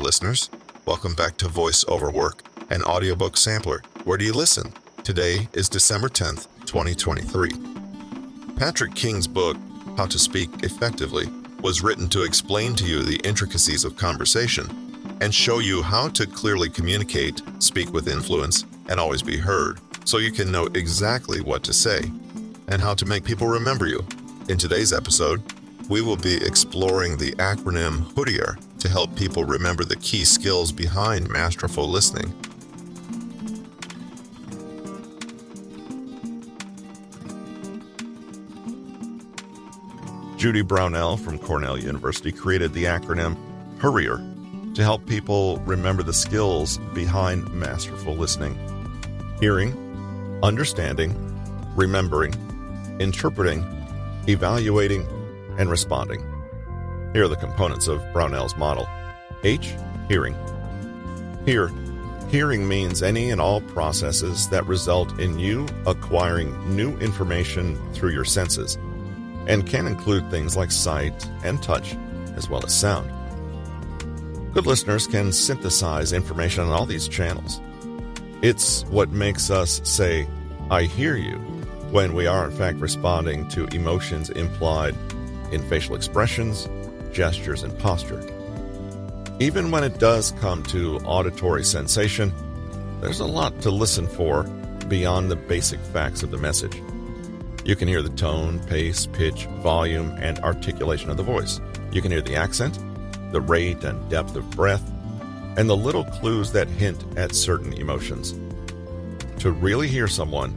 listeners. Welcome back to Voice Over Work, an audiobook sampler. Where do you listen? Today is December 10th, 2023. Patrick King's book, How to Speak Effectively, was written to explain to you the intricacies of conversation and show you how to clearly communicate, speak with influence, and always be heard so you can know exactly what to say and how to make people remember you. In today's episode, we will be exploring the acronym HURIER to help people remember the key skills behind masterful listening. Judy Brownell from Cornell University created the acronym HURIER to help people remember the skills behind masterful listening hearing, understanding, remembering, interpreting, evaluating, and responding. Here are the components of Brownell's model H. Hearing. Here, hearing means any and all processes that result in you acquiring new information through your senses and can include things like sight and touch, as well as sound. Good listeners can synthesize information on all these channels. It's what makes us say, I hear you, when we are in fact responding to emotions implied in facial expressions, gestures, and posture. Even when it does come to auditory sensation, there's a lot to listen for beyond the basic facts of the message. You can hear the tone, pace, pitch, volume, and articulation of the voice. You can hear the accent, the rate and depth of breath, and the little clues that hint at certain emotions. To really hear someone,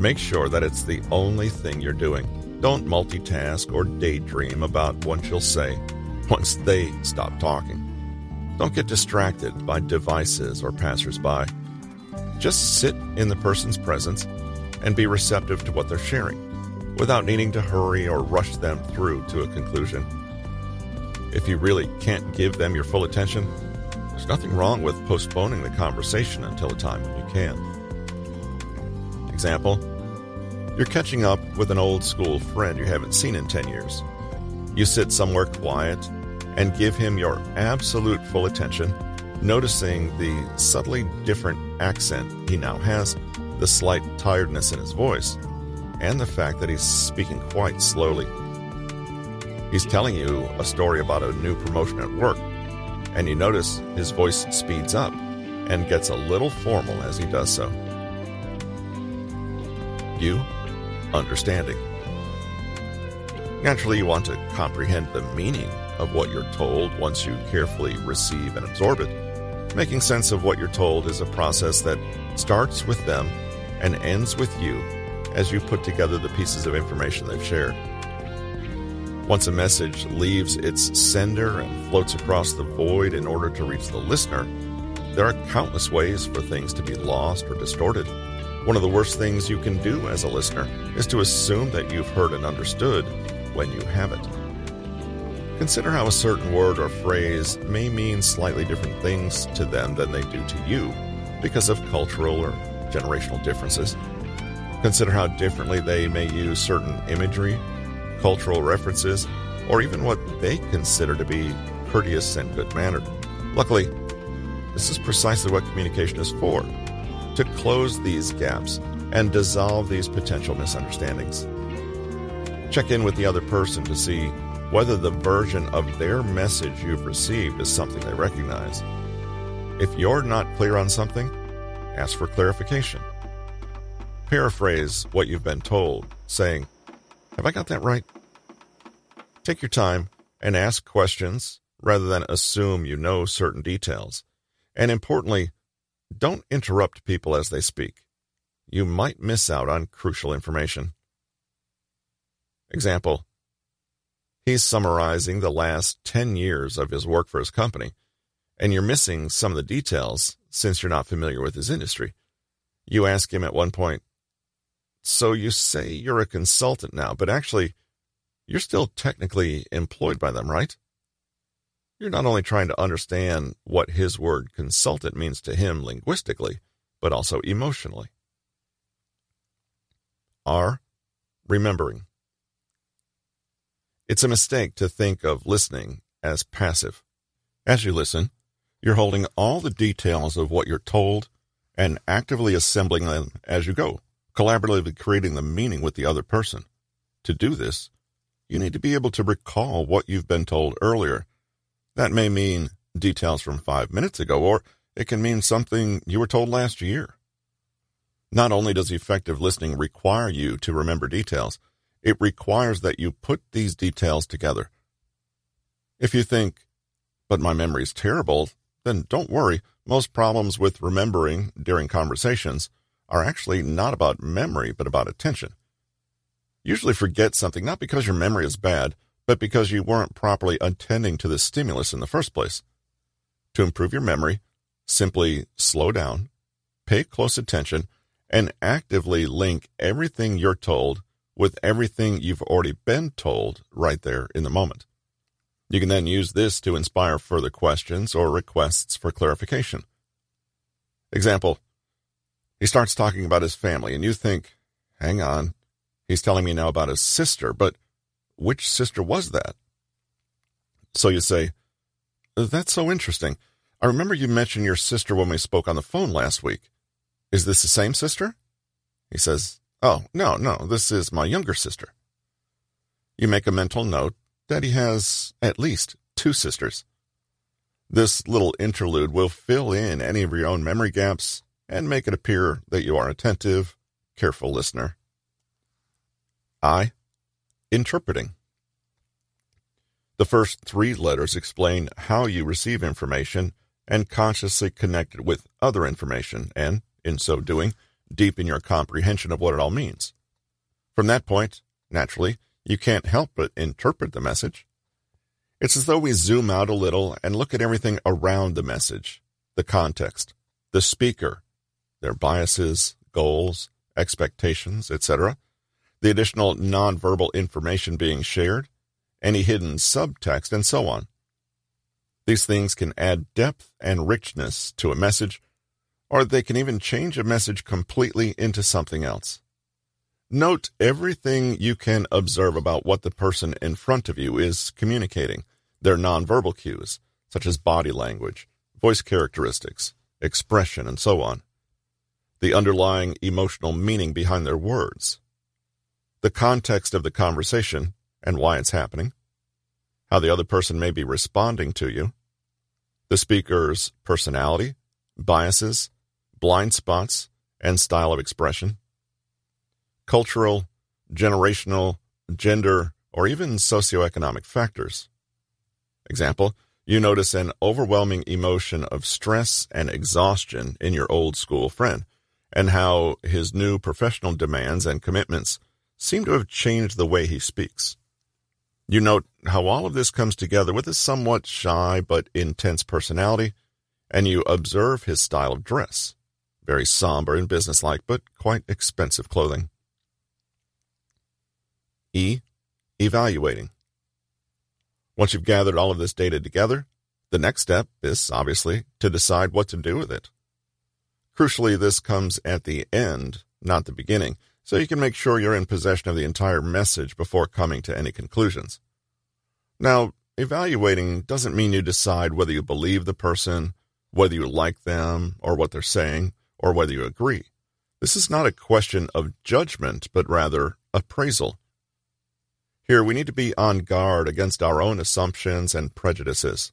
make sure that it's the only thing you're doing. Don't multitask or daydream about what you'll say once they stop talking. Don't get distracted by devices or passersby. Just sit in the person's presence and be receptive to what they're sharing without needing to hurry or rush them through to a conclusion. If you really can't give them your full attention, there's nothing wrong with postponing the conversation until a time when you can. Example You're catching up with an old school friend you haven't seen in 10 years. You sit somewhere quiet and give him your absolute full attention, noticing the subtly different accent he now has, the slight tiredness in his voice, and the fact that he's speaking quite slowly. He's telling you a story about a new promotion at work, and you notice his voice speeds up and gets a little formal as he does so. You, understanding. Naturally, you want to comprehend the meaning of what you're told once you carefully receive and absorb it. Making sense of what you're told is a process that starts with them and ends with you as you put together the pieces of information they've shared. Once a message leaves its sender and floats across the void in order to reach the listener, there are countless ways for things to be lost or distorted. One of the worst things you can do as a listener is to assume that you've heard and understood when you haven't. Consider how a certain word or phrase may mean slightly different things to them than they do to you because of cultural or generational differences. Consider how differently they may use certain imagery, cultural references, or even what they consider to be courteous and good mannered. Luckily, this is precisely what communication is for to close these gaps and dissolve these potential misunderstandings. Check in with the other person to see whether the version of their message you've received is something they recognize. If you're not clear on something, ask for clarification. Paraphrase what you've been told, saying, Have I got that right? Take your time and ask questions rather than assume you know certain details. And importantly, don't interrupt people as they speak. You might miss out on crucial information. Example He's summarizing the last 10 years of his work for his company, and you're missing some of the details since you're not familiar with his industry. You ask him at one point, so you say you're a consultant now, but actually, you're still technically employed by them, right? You're not only trying to understand what his word consultant means to him linguistically, but also emotionally. R. Remembering. It's a mistake to think of listening as passive. As you listen, You're holding all the details of what you're told and actively assembling them as you go, collaboratively creating the meaning with the other person. To do this, you need to be able to recall what you've been told earlier. That may mean details from five minutes ago, or it can mean something you were told last year. Not only does effective listening require you to remember details, it requires that you put these details together. If you think, but my memory is terrible, then don't worry. Most problems with remembering during conversations are actually not about memory, but about attention. Usually forget something not because your memory is bad, but because you weren't properly attending to the stimulus in the first place. To improve your memory, simply slow down, pay close attention, and actively link everything you're told with everything you've already been told right there in the moment. You can then use this to inspire further questions or requests for clarification. Example, he starts talking about his family, and you think, hang on, he's telling me now about his sister, but which sister was that? So you say, that's so interesting. I remember you mentioned your sister when we spoke on the phone last week. Is this the same sister? He says, Oh, no, no, this is my younger sister. You make a mental note that he has at least two sisters. This little interlude will fill in any of your own memory gaps and make it appear that you are attentive, careful listener. I. Interpreting. The first three letters explain how you receive information and consciously connect it with other information, and, in so doing, deepen your comprehension of what it all means. From that point, naturally, you can't help but interpret the message. It's as though we zoom out a little and look at everything around the message, the context, the speaker, their biases, goals, expectations, etc., the additional nonverbal information being shared, any hidden subtext, and so on. These things can add depth and richness to a message, or they can even change a message completely into something else. Note everything you can observe about what the person in front of you is communicating, their nonverbal cues, such as body language, voice characteristics, expression, and so on. The underlying emotional meaning behind their words. The context of the conversation and why it's happening. How the other person may be responding to you. The speaker's personality, biases, blind spots, and style of expression cultural, generational, gender, or even socioeconomic factors. Example, you notice an overwhelming emotion of stress and exhaustion in your old school friend, and how his new professional demands and commitments seem to have changed the way he speaks. You note how all of this comes together with a somewhat shy but intense personality, and you observe his style of dress. Very somber and businesslike, but quite expensive clothing. E. Evaluating. Once you've gathered all of this data together, the next step is obviously to decide what to do with it. Crucially, this comes at the end, not the beginning, so you can make sure you're in possession of the entire message before coming to any conclusions. Now, evaluating doesn't mean you decide whether you believe the person, whether you like them or what they're saying, or whether you agree. This is not a question of judgment, but rather appraisal. Here, we need to be on guard against our own assumptions and prejudices.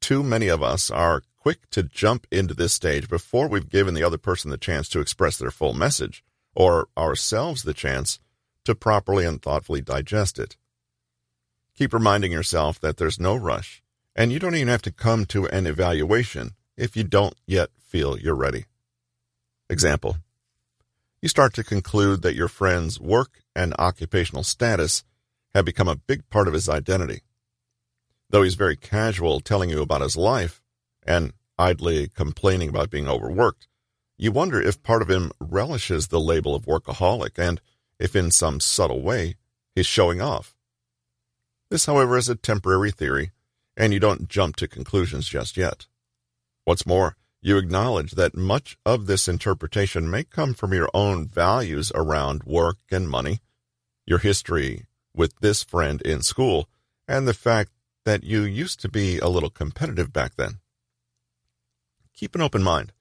Too many of us are quick to jump into this stage before we've given the other person the chance to express their full message, or ourselves the chance to properly and thoughtfully digest it. Keep reminding yourself that there's no rush, and you don't even have to come to an evaluation if you don't yet feel you're ready. Example You start to conclude that your friend's work and occupational status have become a big part of his identity. Though he's very casual telling you about his life and idly complaining about being overworked, you wonder if part of him relishes the label of workaholic and if in some subtle way he's showing off. This, however, is a temporary theory, and you don't jump to conclusions just yet. What's more, you acknowledge that much of this interpretation may come from your own values around work and money, your history with this friend in school, and the fact that you used to be a little competitive back then. keep an open mind.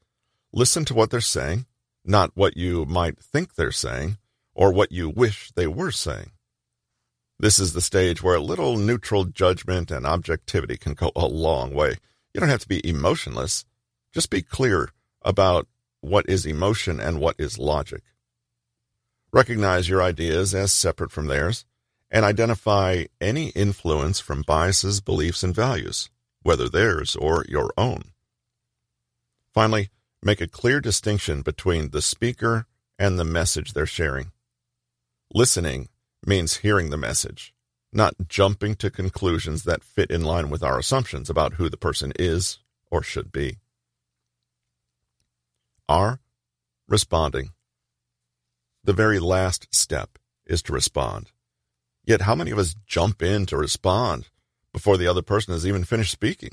Listen to what they're saying, not what you might think they're saying or what you wish they were saying. This is the stage where a little neutral judgment and objectivity can go a long way. You don't have to be emotionless. Just be clear about what is emotion and what is logic. Recognize your ideas as separate from theirs and identify any influence from biases, beliefs, and values, whether theirs or your own. Finally, make a clear distinction between the speaker and the message they're sharing. Listening means hearing the message, not jumping to conclusions that fit in line with our assumptions about who the person is or should be. R. Responding. The very last step is to respond. Yet, how many of us jump in to respond before the other person has even finished speaking?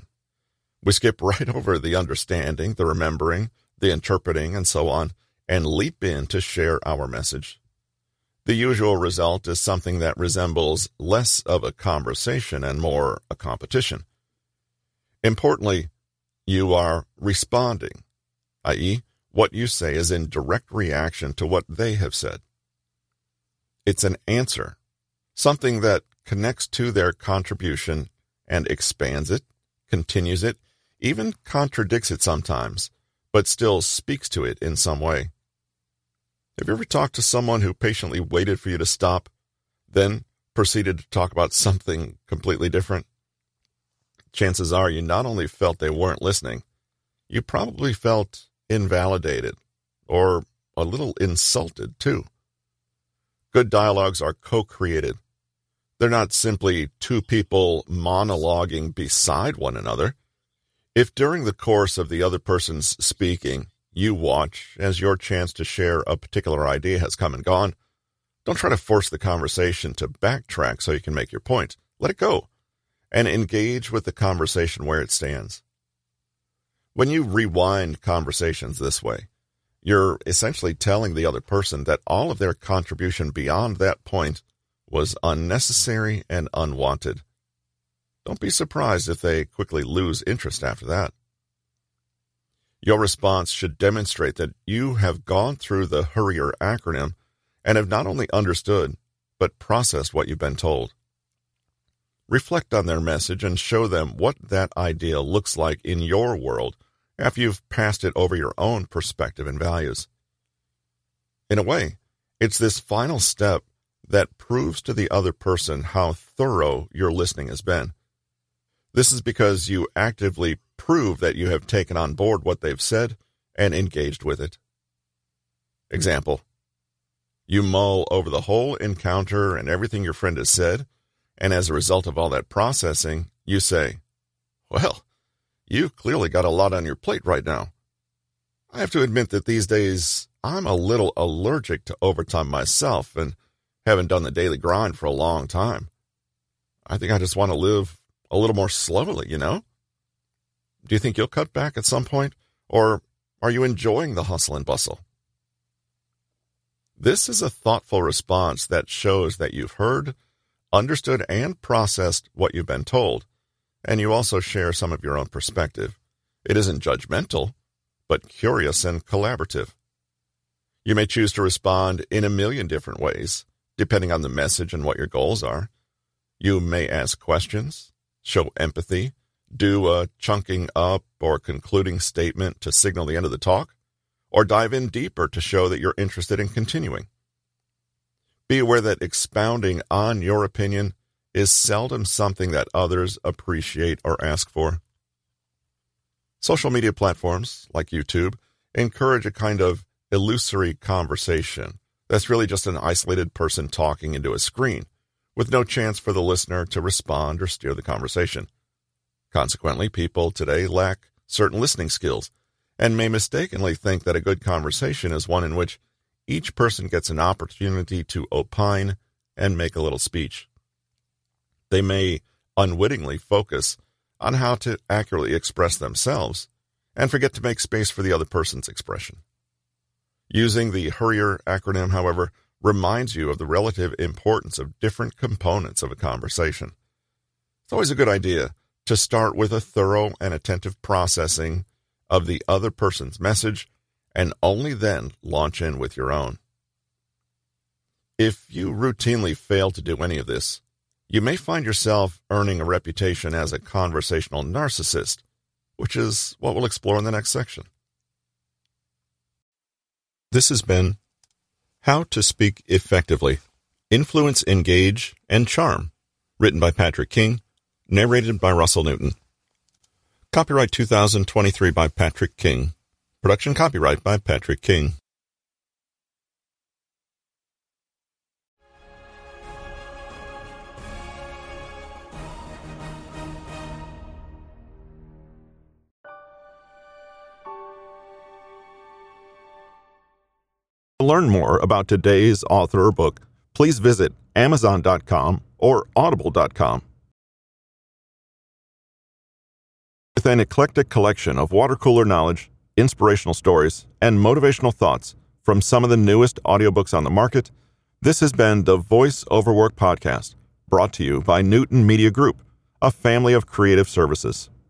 We skip right over the understanding, the remembering, the interpreting, and so on, and leap in to share our message. The usual result is something that resembles less of a conversation and more a competition. Importantly, you are responding, i.e., what you say is in direct reaction to what they have said. It's an answer, something that connects to their contribution and expands it, continues it, even contradicts it sometimes, but still speaks to it in some way. Have you ever talked to someone who patiently waited for you to stop, then proceeded to talk about something completely different? Chances are you not only felt they weren't listening, you probably felt invalidated or a little insulted too. Good dialogues are co created. They're not simply two people monologuing beside one another. If during the course of the other person's speaking, you watch as your chance to share a particular idea has come and gone, don't try to force the conversation to backtrack so you can make your point. Let it go and engage with the conversation where it stands. When you rewind conversations this way, you're essentially telling the other person that all of their contribution beyond that point was unnecessary and unwanted. Don't be surprised if they quickly lose interest after that. Your response should demonstrate that you have gone through the HURIER acronym and have not only understood, but processed what you've been told. Reflect on their message and show them what that idea looks like in your world after you've passed it over your own perspective and values. In a way, it's this final step that proves to the other person how thorough your listening has been. This is because you actively prove that you have taken on board what they've said and engaged with it. Example You mull over the whole encounter and everything your friend has said, and as a result of all that processing, you say, Well, You've clearly got a lot on your plate right now. I have to admit that these days I'm a little allergic to overtime myself and haven't done the daily grind for a long time. I think I just want to live a little more slowly, you know? Do you think you'll cut back at some point, or are you enjoying the hustle and bustle? This is a thoughtful response that shows that you've heard, understood, and processed what you've been told and you also share some of your own perspective. It isn't judgmental, but curious and collaborative. You may choose to respond in a million different ways, depending on the message and what your goals are. You may ask questions, show empathy, do a chunking up or concluding statement to signal the end of the talk, or dive in deeper to show that you're interested in continuing. Be aware that expounding on your opinion is seldom something that others appreciate or ask for. Social media platforms like YouTube encourage a kind of illusory conversation that's really just an isolated person talking into a screen with no chance for the listener to respond or steer the conversation. Consequently, people today lack certain listening skills and may mistakenly think that a good conversation is one in which each person gets an opportunity to opine and make a little speech. They may unwittingly focus on how to accurately express themselves and forget to make space for the other person's expression. Using the HURIER acronym, however, reminds you of the relative importance of different components of a conversation. It's always a good idea to start with a thorough and attentive processing of the other person's message and only then launch in with your own. If you routinely fail to do any of this, you may find yourself earning a reputation as a conversational narcissist, which is what we'll explore in the next section. This has been How to Speak Effectively Influence, Engage, and Charm, written by Patrick King, narrated by Russell Newton. Copyright 2023 by Patrick King. Production copyright by Patrick King. To learn more about today's author or book, please visit Amazon.com or Audible.com. With an eclectic collection of water cooler knowledge, inspirational stories, and motivational thoughts from some of the newest audiobooks on the market, this has been the Voice Over Work podcast, brought to you by Newton Media Group, a family of creative services.